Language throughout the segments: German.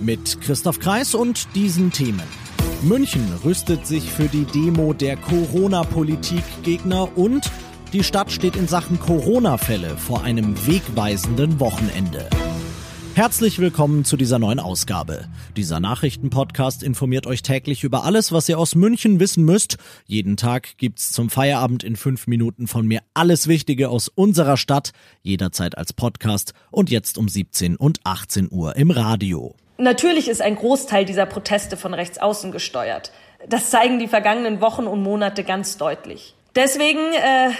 Mit Christoph Kreis und diesen Themen. München rüstet sich für die Demo der Corona-Politikgegner und die Stadt steht in Sachen Corona-Fälle vor einem wegweisenden Wochenende. Herzlich willkommen zu dieser neuen Ausgabe. Dieser Nachrichtenpodcast informiert euch täglich über alles, was ihr aus München wissen müsst. Jeden Tag gibt's zum Feierabend in fünf Minuten von mir alles Wichtige aus unserer Stadt, jederzeit als Podcast und jetzt um 17 und 18 Uhr im Radio. Natürlich ist ein Großteil dieser Proteste von rechts außen gesteuert. Das zeigen die vergangenen Wochen und Monate ganz deutlich. Deswegen äh,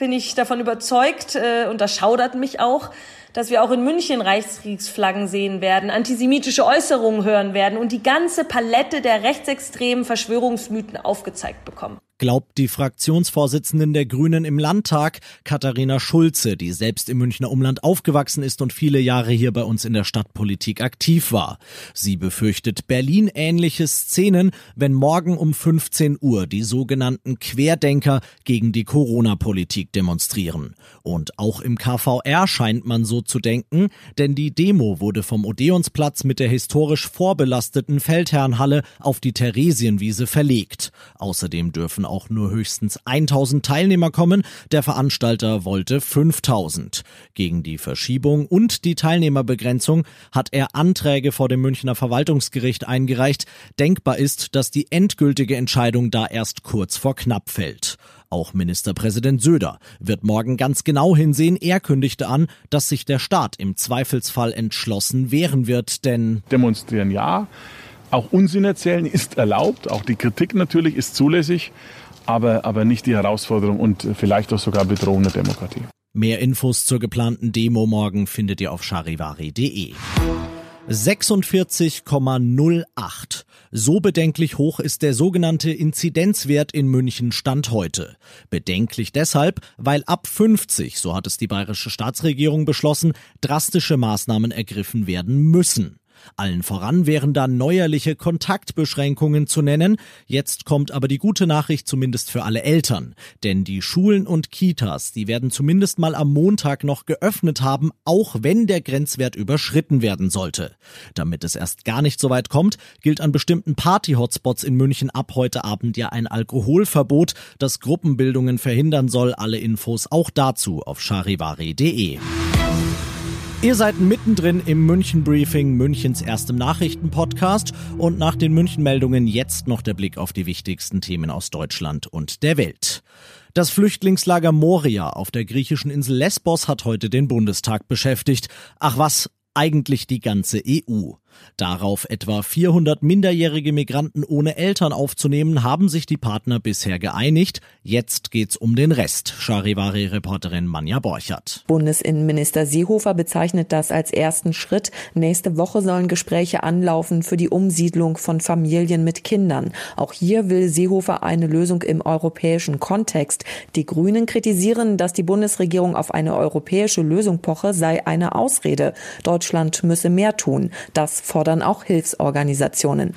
bin ich davon überzeugt, äh, und das schaudert mich auch, dass wir auch in München Reichskriegsflaggen sehen werden, antisemitische Äußerungen hören werden und die ganze Palette der rechtsextremen Verschwörungsmythen aufgezeigt bekommen glaubt die Fraktionsvorsitzenden der Grünen im Landtag, Katharina Schulze, die selbst im Münchner Umland aufgewachsen ist und viele Jahre hier bei uns in der Stadtpolitik aktiv war. Sie befürchtet Berlin-ähnliche Szenen, wenn morgen um 15 Uhr die sogenannten Querdenker gegen die Corona-Politik demonstrieren. Und auch im KVR scheint man so zu denken, denn die Demo wurde vom Odeonsplatz mit der historisch vorbelasteten Feldherrnhalle auf die Theresienwiese verlegt. Außerdem dürfen auch nur höchstens 1000 Teilnehmer kommen. Der Veranstalter wollte 5000. Gegen die Verschiebung und die Teilnehmerbegrenzung hat er Anträge vor dem Münchner Verwaltungsgericht eingereicht. Denkbar ist, dass die endgültige Entscheidung da erst kurz vor knapp fällt. Auch Ministerpräsident Söder wird morgen ganz genau hinsehen. Er kündigte an, dass sich der Staat im Zweifelsfall entschlossen wehren wird, denn demonstrieren ja, auch Unsinn erzählen ist erlaubt, auch die Kritik natürlich ist zulässig, aber, aber nicht die Herausforderung und vielleicht auch sogar Bedrohung der Demokratie. Mehr Infos zur geplanten Demo morgen findet ihr auf charivari.de. 46,08. So bedenklich hoch ist der sogenannte Inzidenzwert in München Stand heute. Bedenklich deshalb, weil ab 50, so hat es die bayerische Staatsregierung beschlossen, drastische Maßnahmen ergriffen werden müssen. Allen voran wären da neuerliche Kontaktbeschränkungen zu nennen. Jetzt kommt aber die gute Nachricht zumindest für alle Eltern. Denn die Schulen und Kitas, die werden zumindest mal am Montag noch geöffnet haben, auch wenn der Grenzwert überschritten werden sollte. Damit es erst gar nicht so weit kommt, gilt an bestimmten Party-Hotspots in München ab heute Abend ja ein Alkoholverbot, das Gruppenbildungen verhindern soll. Alle Infos auch dazu auf charivari.de. Ihr seid mittendrin im München Briefing, Münchens erstem Nachrichtenpodcast und nach den München Meldungen jetzt noch der Blick auf die wichtigsten Themen aus Deutschland und der Welt. Das Flüchtlingslager Moria auf der griechischen Insel Lesbos hat heute den Bundestag beschäftigt. Ach was, eigentlich die ganze EU. Darauf etwa 400 minderjährige Migranten ohne Eltern aufzunehmen, haben sich die Partner bisher geeinigt. Jetzt geht's um den Rest. Charivari-Reporterin Manja Borchert. Bundesinnenminister Seehofer bezeichnet das als ersten Schritt. Nächste Woche sollen Gespräche anlaufen für die Umsiedlung von Familien mit Kindern. Auch hier will Seehofer eine Lösung im europäischen Kontext. Die Grünen kritisieren, dass die Bundesregierung auf eine europäische Lösung poche, sei eine Ausrede. Deutschland müsse mehr tun. Fordern auch Hilfsorganisationen.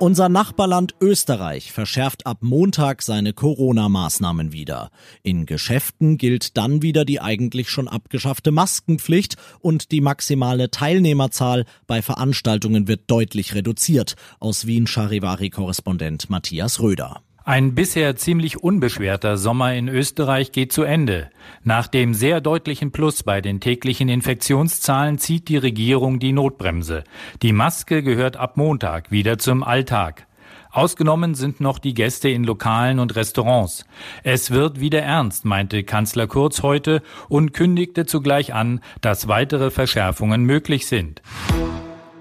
Unser Nachbarland Österreich verschärft ab Montag seine Corona-Maßnahmen wieder. In Geschäften gilt dann wieder die eigentlich schon abgeschaffte Maskenpflicht und die maximale Teilnehmerzahl bei Veranstaltungen wird deutlich reduziert. Aus Wien Charivari-Korrespondent Matthias Röder. Ein bisher ziemlich unbeschwerter Sommer in Österreich geht zu Ende. Nach dem sehr deutlichen Plus bei den täglichen Infektionszahlen zieht die Regierung die Notbremse. Die Maske gehört ab Montag wieder zum Alltag. Ausgenommen sind noch die Gäste in Lokalen und Restaurants. Es wird wieder ernst, meinte Kanzler Kurz heute und kündigte zugleich an, dass weitere Verschärfungen möglich sind.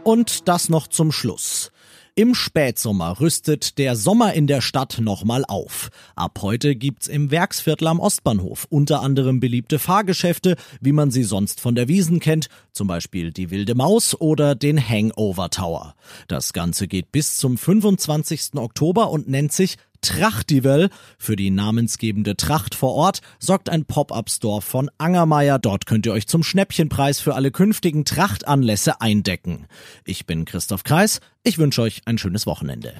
Und das noch zum Schluss. Im Spätsommer rüstet der Sommer in der Stadt nochmal auf. Ab heute gibt's im Werksviertel am Ostbahnhof unter anderem beliebte Fahrgeschäfte, wie man sie sonst von der Wiesen kennt, zum Beispiel die Wilde Maus oder den Hangover Tower. Das Ganze geht bis zum 25. Oktober und nennt sich Trachtivel. Für die namensgebende Tracht vor Ort sorgt ein Pop-up-Store von Angermeier. Dort könnt ihr euch zum Schnäppchenpreis für alle künftigen Trachtanlässe eindecken. Ich bin Christoph Kreis. Ich wünsche euch ein schönes Wochenende.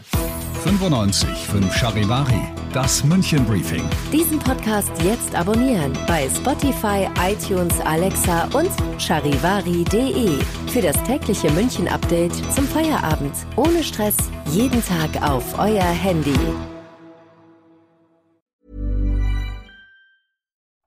95 5 Charivari, das München Briefing. Diesen Podcast jetzt abonnieren bei Spotify, iTunes, Alexa und charivari.de. Für das tägliche München Update zum Feierabend. Ohne Stress, jeden Tag auf euer Handy.